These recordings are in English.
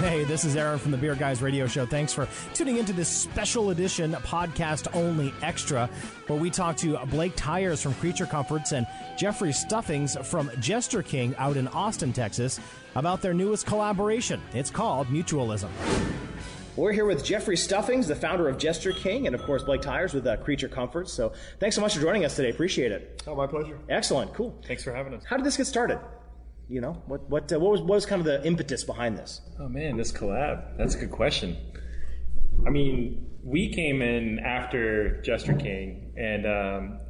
Hey, this is Aaron from the Beer Guys Radio Show. Thanks for tuning into this special edition podcast only extra where we talk to Blake Tyers from Creature Comforts and Jeffrey Stuffings from Jester King out in Austin, Texas about their newest collaboration. It's called Mutualism. We're here with Jeffrey Stuffings, the founder of Jester King, and of course Blake Tyers with uh, Creature Comforts. So thanks so much for joining us today. Appreciate it. Oh, my pleasure. Excellent. Cool. Thanks for having us. How did this get started? You know, what what uh, what was what was kind of the impetus behind this? Oh man, this collab. That's a good question. I mean, we came in after Jester King, and um,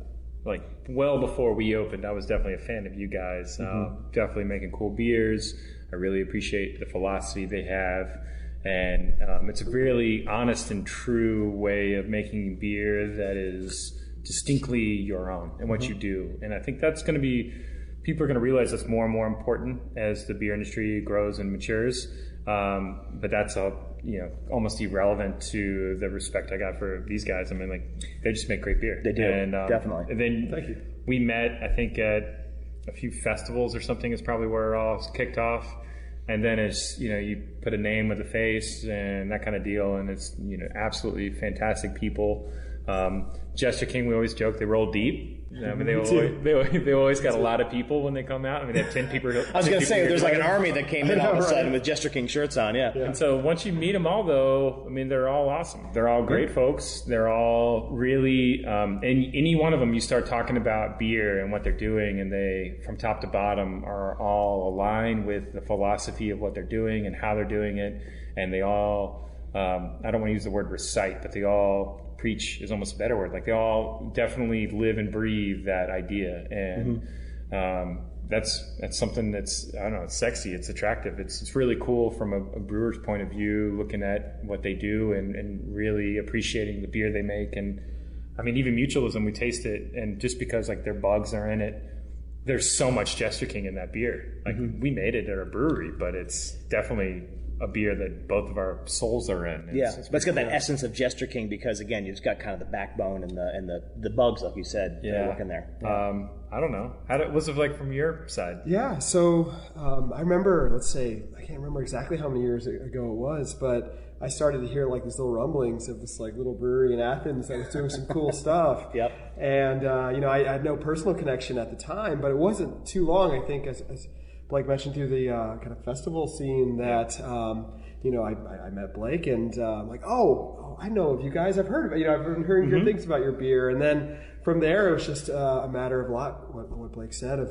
like well before we opened, I was definitely a fan of you guys. Mm-hmm. Uh, definitely making cool beers. I really appreciate the philosophy they have, and um, it's a really honest and true way of making beer that is distinctly your own and what you do. And I think that's going to be people are going to realize that's more and more important as the beer industry grows and matures. Um, but that's a you know almost irrelevant to the respect I got for these guys. I mean, like they just make great beer. They do, and, um, definitely. And then Thank you. we met, I think, at a few festivals or something. Is probably where it all kicked off. And then it's you know you put a name with a face and that kind of deal, and it's you know absolutely fantastic people. Um, Jester King, we always joke they roll deep. I mean, they always, they, they always got a lot of people when they come out. I mean, they have ten people. I was going to say, there's like an army that came in all of a sudden with Jester King shirts on. Yeah. And so once you meet them all, though, I mean, they're all awesome. They're all great folks. They're all really, um, and any one of them, you start talking about beer and what they're doing, and they, from top to bottom, are all aligned with the philosophy of what they're doing and how they're doing it. And they all, um, I don't want to use the word recite, but they all preach is almost a better word. Like they all definitely live and breathe that idea. And, um, that's that's something that's I don't know. It's sexy. It's attractive. It's it's really cool from a, a brewer's point of view, looking at what they do and, and really appreciating the beer they make. And I mean, even mutualism, we taste it, and just because like their bugs are in it, there's so much Jester King in that beer. Like we made it at a brewery, but it's definitely a beer that both of our souls are in. It's- Yeah, it's but it's got that essence of Jester King because again, you've got kind of the backbone and the and the, the bugs, like you said, that are working there. Um, I don't know. How did, what's it like from your side? Yeah, so um, I remember, let's say, I can't remember exactly how many years ago it was, but I started to hear like these little rumblings of this like little brewery in Athens that was doing some cool stuff. Yep. And uh, you know, I, I had no personal connection at the time, but it wasn't too long. I think, as, as Blake mentioned, through the uh, kind of festival scene, that um, you know, I, I, met Blake, and uh, I'm like, oh, oh, I know of you guys. I've heard of. You know, I've been hearing good things about your beer, and then from there, it was just uh, a matter of a lot what, what Blake said of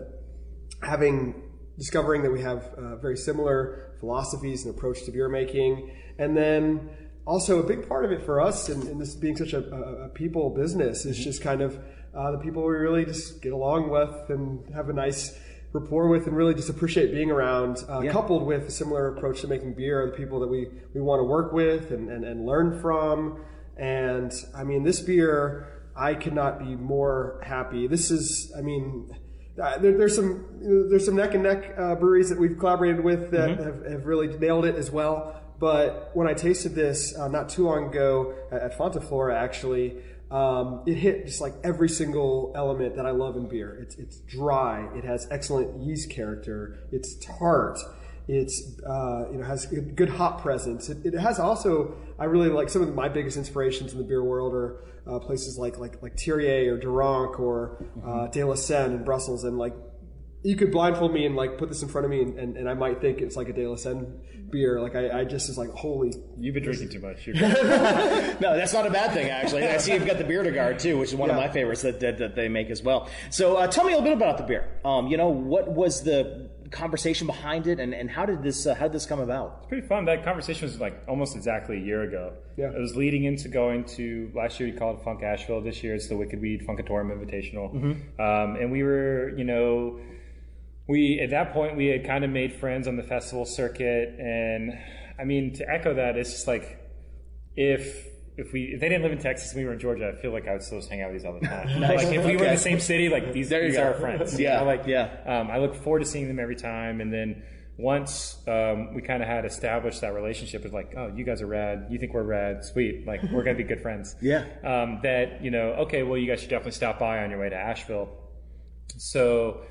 having discovering that we have uh, very similar philosophies and approach to beer making, and then also a big part of it for us, and, and this being such a, a, a people business, is just kind of uh, the people we really just get along with and have a nice rapport with, and really just appreciate being around. Uh, Coupled with a similar approach to making beer, are the people that we we want to work with and, and, and learn from. And I mean, this beer, I could not be more happy. This is, I mean. Uh, there, there's some there's some neck and neck uh, breweries that we've collaborated with that have, have really nailed it as well. But when I tasted this uh, not too long ago at, at Fonta Flora, actually, um, it hit just like every single element that I love in beer. It's it's dry. It has excellent yeast character. It's tart. It's uh, you know has good, good hop presence. It, it has also I really like some of my biggest inspirations in the beer world are uh, places like like like Thiriez or Duranc or uh, De La Senne in Brussels, and like you could blindfold me and like put this in front of me, and, and, and I might think it's like a De La Senne beer. Like I, I just is like holy. You've been drinking too much. No, that's not a bad thing actually. I see you've got the beer to guard too, which is one of my favorites that, that, that they make as well. So uh, tell me a little bit about the beer. Um, you know, what was the conversation behind it, and, and how did this uh, how did this come about? It's pretty fun. That conversation was like almost exactly a year ago. Yeah. It was leading into going to last year. We called it Funk Asheville. This year it's the Wicked Weed Funkatorium Invitational. Um, and we were, you know, we at that point we had kind of made friends on the festival circuit, and I mean to echo that, it's just like if if we if they didn't live in Texas and we were in Georgia, I feel like I would still just hang out with these all the time. Like if we were in the same city, like these these go. are our friends. you Yeah, know, like yeah. Um, I look forward to seeing them every time, and then once um, we kind of had established that relationship, it's like, oh, you guys are rad. You think we're rad? Sweet. Like we're gonna be good friends. Yeah. Um, that you know, okay, well, you guys should definitely stop by on your way to Asheville. So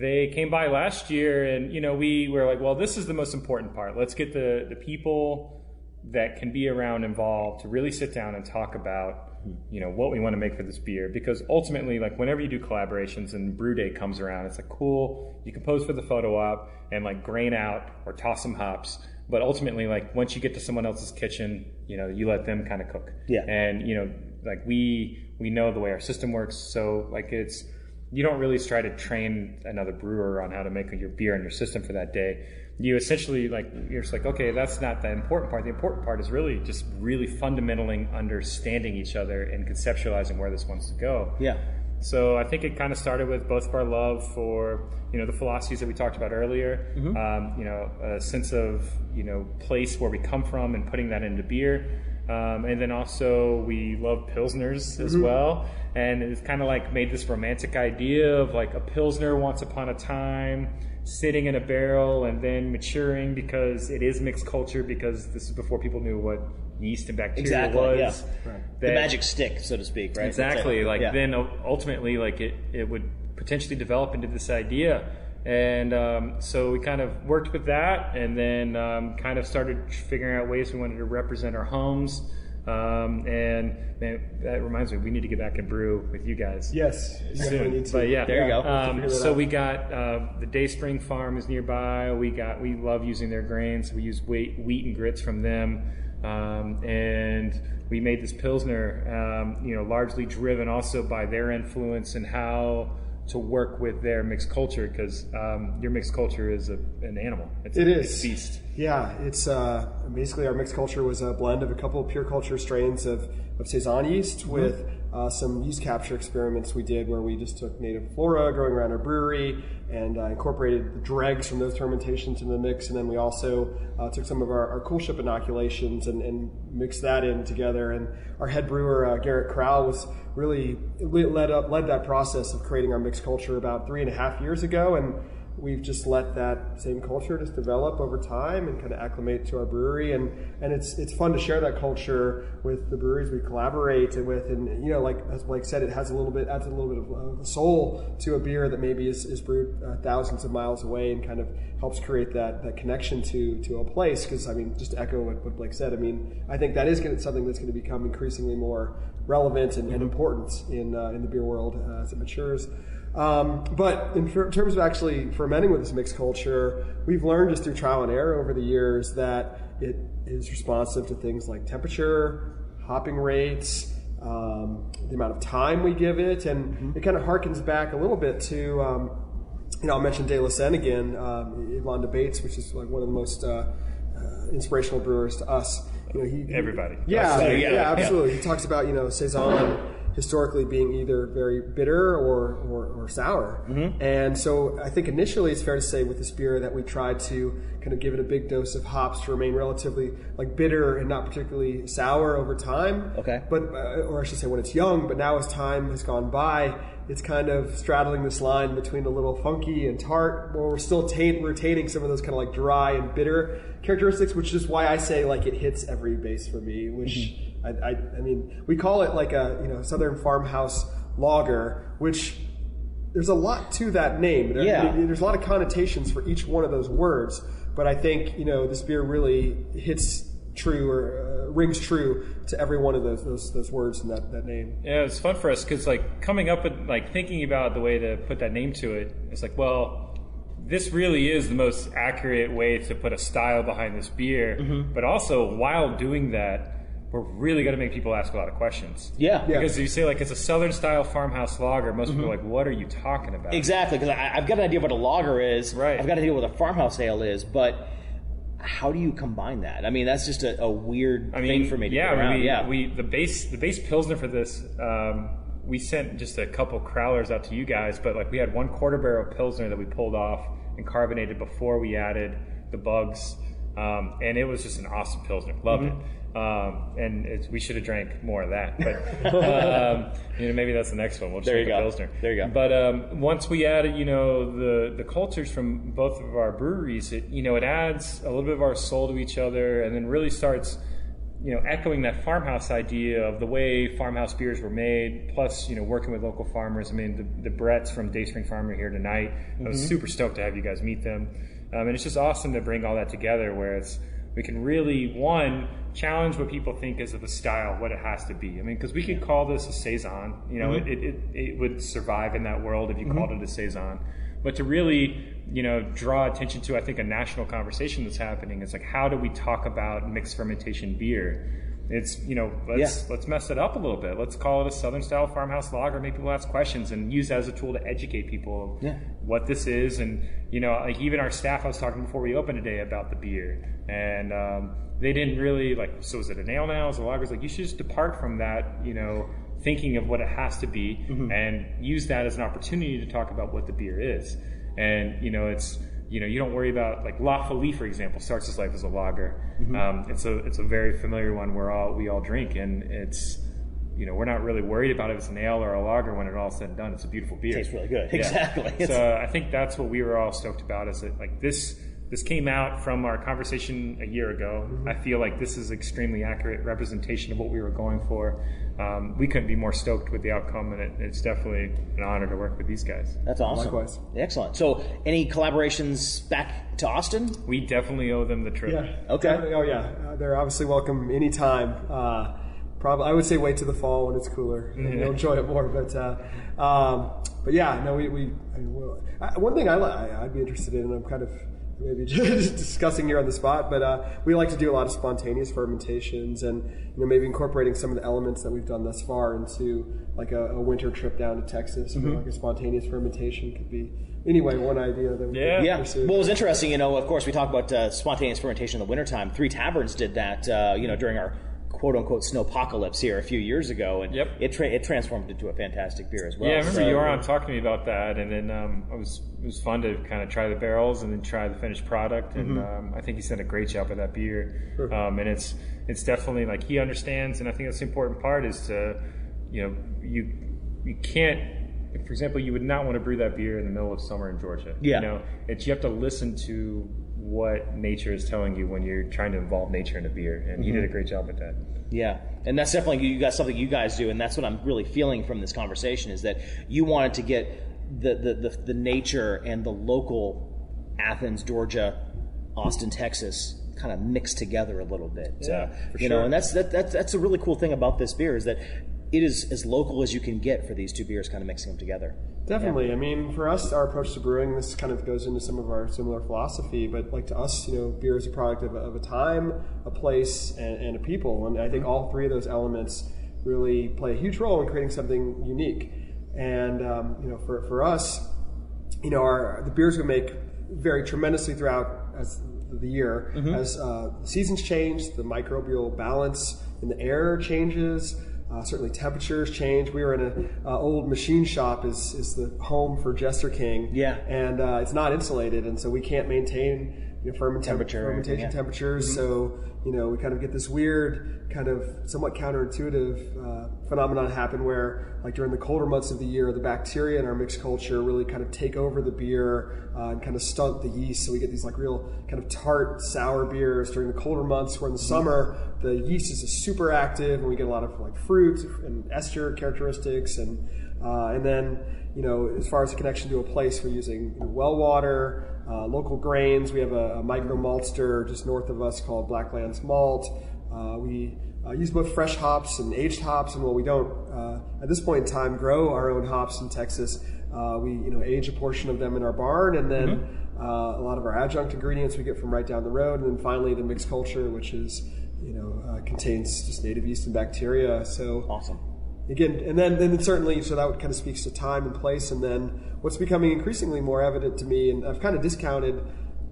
they came by last year, and you know, we were like, well, this is the most important part. Let's get the the people that can be around involved to really sit down and talk about you know what we want to make for this beer because ultimately like whenever you do collaborations and brew day comes around it's like cool you can pose for the photo op and like grain out or toss some hops but ultimately like once you get to someone else's kitchen you know you let them kind of cook Yeah. and you know like we we know the way our system works so like it's you don't really try to train another brewer on how to make your beer and your system for that day you essentially like you're just like okay that's not the important part the important part is really just really fundamentally understanding each other and conceptualizing where this wants to go Yeah. so I think it kind of started with both of our love for you know the philosophies that we talked about earlier. Um, you know, a sense of you know place where we come from and putting that into beer, um, and then also we love pilsners as well. And it's kind of like made this romantic idea of like a pilsner once upon a time sitting in a barrel and then maturing because it is mixed culture because this is before people knew what yeast and bacteria Exactly, was. yeah. The magic stick, so to speak, right? Exactly. Like Yeah. then ultimately, like it, it would potentially develop into this idea. And um, so we kind of worked with that and then um, kind of started figuring out ways we wanted to represent our homes. Um, and man, that reminds me, we need to get back and brew with you guys. Yes, Soon. need to. But yeah, There you go. Um, so out. we got uh, the Dayspring Farm is nearby. We got we love using their grains. We use wheat, wheat and grits from them, um, and we made this pilsner. Um, you know, largely driven also by their influence and how to work with their mixed culture because um, your mixed culture is a, an animal. It's It a, is. a beast. Yeah, it's uh, basically our mixed culture was a blend of a couple of pure culture strains of, of Saison yeast Mm-hmm. with uh, some yeast capture experiments we did where we just took native flora growing around our brewery and uh, incorporated the dregs from those fermentations into the mix. And then we also uh, took some of our, our coolship inoculations and, and mixed that in together. And our head brewer, uh, Garrett Crowell, was really led up led that process of creating our mixed culture about three and a half years ago. And we've just let that same culture just develop over time and kind of acclimate to our brewery. And and it's it's fun to share that culture with the breweries we collaborate with. And you know like as Blake said it has a little bit adds a little bit of uh, soul to a beer that maybe is, is brewed uh, thousands of miles away and kind of helps create that that connection to to a place. Because I mean just to echo what, what Blake said I mean I think that is gonna, something that's going to become increasingly more relevant and, and important in uh, in the beer world uh, as it matures um, but in ter- terms of actually fermenting with this mixed culture, we've learned just through trial and error over the years that it is responsive to things like temperature, hopping rates, um, the amount of time we give it, and it kind of harkens back a little bit to, um, you know, I'll mention De La again, um, Yvan de Baets, which is like one of the most uh, uh, inspirational brewers to us. You know, he, Everybody. yeah, Absolutely, yeah, yeah. absolutely. He talks about you know saison historically being either very bitter or or, or sour, Mm-hmm. and so I think initially it's fair to say with this beer that we tried to kind of give it a big dose of hops to remain relatively like bitter and not particularly sour over time. Okay. but uh, or I should say when it's young. But now as time has gone by, it's kind of straddling this line between a little funky and tart, where we're still tain- retaining some of those kind of like dry and bitter characteristics, which is why I say like it hits every base for me. Which I, I, I mean, we call it like a you know Southern farmhouse lager, which there's a lot to that name. There- Yeah. there's a lot of connotations for each one of those words, but I think you know this beer really hits true or uh, rings true to every one of those those, those words and that, that name. Yeah, it's fun for us because like coming up with like thinking about the way to put that name to it. It's like, well, this really is the most accurate way to put a style behind this beer. Mm-hmm. But also, while doing that, we're really going to make people ask a lot of questions. Yeah. Yeah. Because if you say like it's a southern style farmhouse lager, most people are like, "What are you talking about?" Exactly, because I've got an idea of what a lager is. Right. I've got an idea what a farmhouse ale is, but how do you combine that? I mean, that's just a, a weird I mean, thing for me to yeah, around. we, yeah. we the base the base pilsner for this. Um, we sent just a couple crowlers out to you guys, but like we had one quarter barrel pilsner that we pulled off and carbonated before we added the bugs. Um, and it was just an awesome pilsner. Loved it. Um, and it's, we should have drank more of that. But um, you know, maybe that's the next one. We'll just There you go. pilsner. There you go. But um, once we added, you know, the the cultures from both of our breweries, it you know it adds a little bit of our soul to each other, and then really starts you know, echoing that farmhouse idea of the way farmhouse beers were made, plus, you know, working with local farmers. I mean, the, the Bretts from Day Spring Farm are here tonight. I was super stoked to have you guys meet them. Um, and it's just awesome to bring all that together where it's, we can really, one, challenge what people think is of a style, what it has to be. I mean, because we could call this a Saison. You know, it, it, it, it would survive in that world if you called it a Saison. But to really, you know, draw attention to, I think, a national conversation that's happening is like, how do we talk about mixed fermentation beer? It's you know let's Yeah. let's mess it up a little bit. Let's call it a Southern style farmhouse lager. Make people ask questions and use that as a tool to educate people Yeah. what this is. And you know, like even our staff, I was talking before we opened today about the beer, and um, they didn't really like. So is it an ale now? Is it a lager? It's like you should just depart from that. You know, thinking of what it has to be, and use that as an opportunity to talk about what the beer is. And you know, it's you know, you don't worry about like La Folie, for example, starts his life as a lager. Um, it's a it's a very familiar one where all we all drink, and it's you know we're not really worried about if it's an ale or a lager when it all said and done. It's a beautiful beer. Tastes really good. Yeah. Exactly. So I think that's what we were all stoked about. Is that like this this came out from our conversation a year ago. Mm-hmm. I feel like this is extremely accurate representation of what we were going for. Um, we couldn't be more stoked with the outcome, and it, it's definitely an honor to work with these guys. That's awesome. Likewise. Excellent. So, any collaborations back to Austin? We definitely owe them the trip. Yeah. Okay. Definitely. Oh yeah. Uh, they're obviously welcome anytime. Uh, probably I would say wait to the fall when it's cooler and you'll enjoy it more. But uh, um, but yeah, no, we, we I mean, we'll, uh, one thing I, li- I I'd be interested in, and I'm kind of maybe just discussing here on the spot, but uh, we like to do a lot of spontaneous fermentations and you know maybe incorporating some of the elements that we've done thus far into like a, a winter trip down to Texas, Mm-hmm. where like a spontaneous fermentation could be. Anyway, one idea that we Yeah. Yeah. pursue. Well, it was interesting. You know, of course, we talk about uh, spontaneous fermentation in the wintertime. Three Taverns did that, uh, you know, during our quote unquote snowpocalypse here a few years ago. And Yep. it, tra- it transformed into a fantastic beer as well. Yeah, I remember So- you were on talking to me about that, and then um, it was it was fun to kind of try the barrels and then try the finished product, and um, I think he's done a great job with that beer. Um, and it's it's definitely like he understands, and I think that's the important part is to you know you you can't. For example, you would not want to brew that beer in the middle of summer in Georgia. Yeah. You know, it's you have to listen to what nature is telling you when you're trying to involve nature in a beer, and he did a great job at that. Yeah, and that's definitely you got something you guys do, and that's what I'm really feeling from this conversation is that you wanted to get the the the, the nature and the local Athens, Georgia, Austin, Texas kind of mixed together a little bit. uh, for you know, and that's that, that's that's a really cool thing about this beer is that it is as local as you can get for these two beers, kind of mixing them together. Definitely. I mean, for us, our approach to brewing, this kind of goes into some of our similar philosophy. But like to us, you know, beer is a product of a, of a time, a place, and, and a people. And I think all three of those elements really play a huge role in creating something unique. And um, you know, for, for us, you know, our the beers we make vary tremendously throughout as the year as uh, seasons change, the microbial balance in the air changes. Uh, certainly, temperatures change. We were in an uh, old machine shop, is is the home for Jester King. Yeah. and uh, it's not insulated, and so we can't maintain you know, ferment- Temperature fermentation yeah. temperatures. So you know, we kind of get this weird, kind of somewhat counterintuitive uh, phenomenon happen where, like during the colder months of the year, the bacteria in our mixed culture really kind of take over the beer uh, and kind of stunt the yeast. So we get these like real kind of tart, sour beers during the colder months. Where in the summer, the yeast is super active, and we get a lot of like fruit and ester characteristics, and uh, and then you know, as far as the connection to a place, we're using you know, well water. Uh, local grains. We have a, a micro maltster just north of us called Blacklands Malt. Uh, we uh, use both fresh hops and aged hops, and while we don't uh, at this point in time grow our own hops in Texas, uh, we you know age a portion of them in our barn, and then uh, a lot of our adjunct ingredients we get from right down the road, and then finally the mixed culture, which is you know uh, contains just native yeast and bacteria. So Awesome. Again, and then then certainly, so that kind of speaks to time and place, and then what's becoming increasingly more evident to me, and I've kind of discounted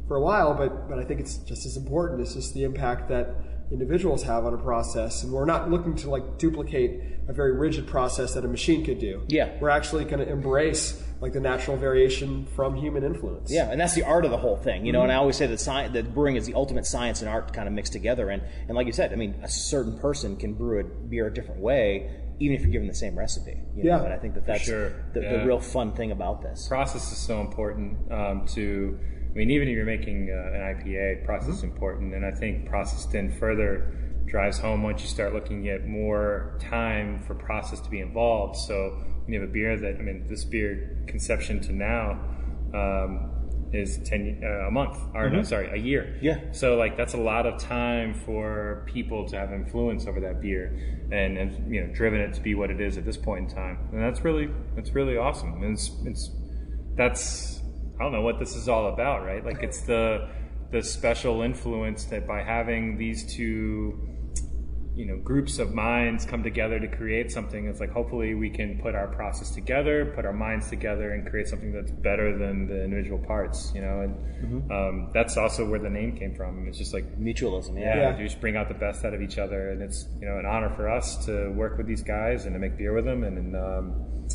for a while, but but I think it's just as important. It's just the impact that individuals have on a process, and we're not looking to like duplicate a very rigid process that a machine could do. Yeah. we're actually going to embrace like the natural variation from human influence. Yeah, and that's the art of the whole thing, you know. And mm-hmm. I always say that science, that brewing is the ultimate science and art kind of mixed together. And and like you said, I mean, a certain person can brew a beer a different way, even if you're given the same recipe. You Yeah. know? and I think that that's sure, the, yeah. the real fun thing about this. process is so important um, to i mean even if you're making uh, an ipa process is important and i think process then further drives home once you start looking at more time for process to be involved so when you have a beer that i mean this beer conception to now um, is 10 uh, a month or no sorry a year Yeah. so like that's a lot of time for people to have influence over that beer and, and you know driven it to be what it is at this point in time and that's really that's really awesome and it's it's that's I don't know what this is all about, right? Like it's the the special influence that by having these two you know groups of minds come together to create something it's like hopefully we can put our process together put our minds together and create something that's better than the individual parts you know and um, that's also where the name came from it's just like Mutualism, yeah, yeah. Yeah. you just bring out the best out of each other, and it's you know an honor for us to work with these guys and to make beer with them, and, and um,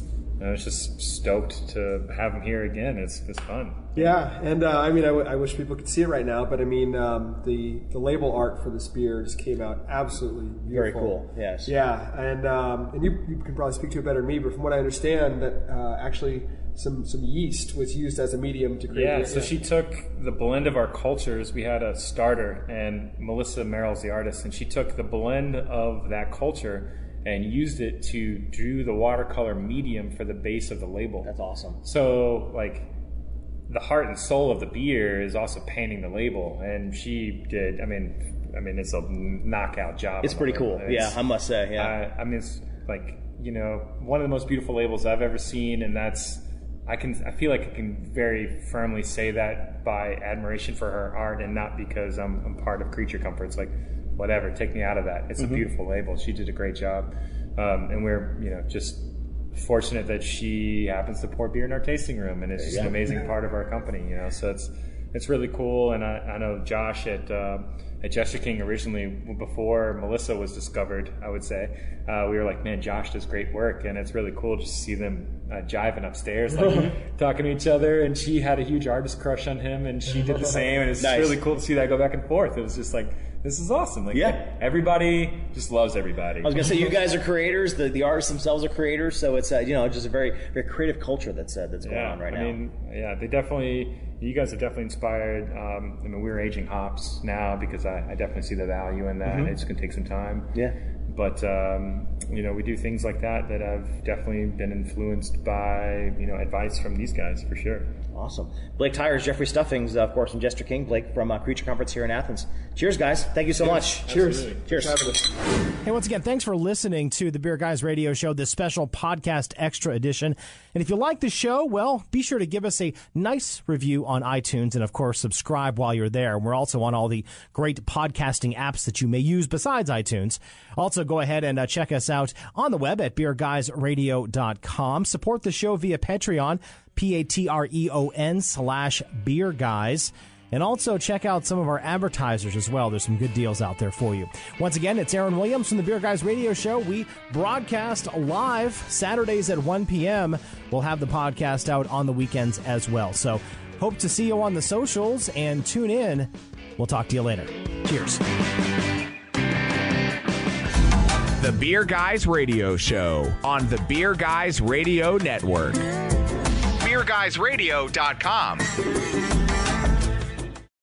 I was just stoked to have them here again. It's it's fun. Yeah, and uh, I mean, I, w- I wish people could see it right now, but I mean, um, the the label art for this beer just came out absolutely beautiful. Very cool. Yes. Yeah, and um, and you, you can probably speak to it better than me, but from what I understand, that uh, actually some some yeast was used as a medium to create. Yeah, the- so she took the blend of our cultures. We had a starter, and Melissa Merrill's the artist, and she took the blend of that culture and used it to do the watercolor medium for the base of the label. That's awesome. So, like, the heart and soul of the beer is also painting the label, and she did. I mean, I mean, it's a knockout job. It's pretty cool. label. Yeah, I must say. Yeah. I, I mean, it's like you know one of the most beautiful labels I've ever seen, and that's I can I feel like I can very firmly say that by admiration for her art, and not because I'm, I'm part of Creature Comforts. Like whatever, take me out of that. Mm-hmm. It's a beautiful label. She did a great job, um, and we're you know just fortunate that she happens to pour beer in our tasting room, and it's just an amazing part of our company. You know, so it's it's really cool. And I, I know Josh at uh, at Jester King originally, before Melissa was discovered, I would say uh, we were like, man, Josh does great work, and it's really cool just to see them uh, jiving upstairs, like talking to each other. And she had a huge artist crush on him, and she did the same. And it's Nice. really cool to see that go back and forth. It was just like. This is awesome. Like, Yeah. everybody just loves everybody. I was gonna say you guys are creators. The, the artists themselves are creators. So it's uh, you know just a very very creative culture that's uh, that's going yeah, on right I now. mean, yeah, they definitely. You guys have definitely inspired. Um, I mean, we're aging hops now because I, I definitely see the value in that. It's going to take some time. Mm-hmm. Yeah. But um, you know, we do things like that that have definitely been influenced by you know advice from these guys for sure. Awesome. Blake Tyers, Jeffrey Stuffings, of course, and Jester King. Blake from uh, Creature Comforts here in Athens. Cheers, guys. Thank you so much. Cheers. Cheers. Thanks for having us. Hey, once again, thanks for listening to the Beer Guys Radio Show, this special podcast extra edition. And if you like the show, well, be sure to give us a nice review on iTunes and, of course, subscribe while you're there. We're also on all the great podcasting apps that you may use besides iTunes. Also, go ahead and uh, check us out on the web at beerguysradio.com. Support the show via Patreon, P A T R E O N slash beer guys. And also check out some of our advertisers as well. There's some good deals out there for you. Once again, it's Aaron Williams from the Beer Guys Radio Show. We broadcast live Saturdays at 1 p.m. We'll have the podcast out on the weekends as well. So hope to see you on the socials and tune in. We'll talk to you later. Cheers. The Beer Guys Radio Show on the Beer Guys Radio Network. BeerGuysRadio.com.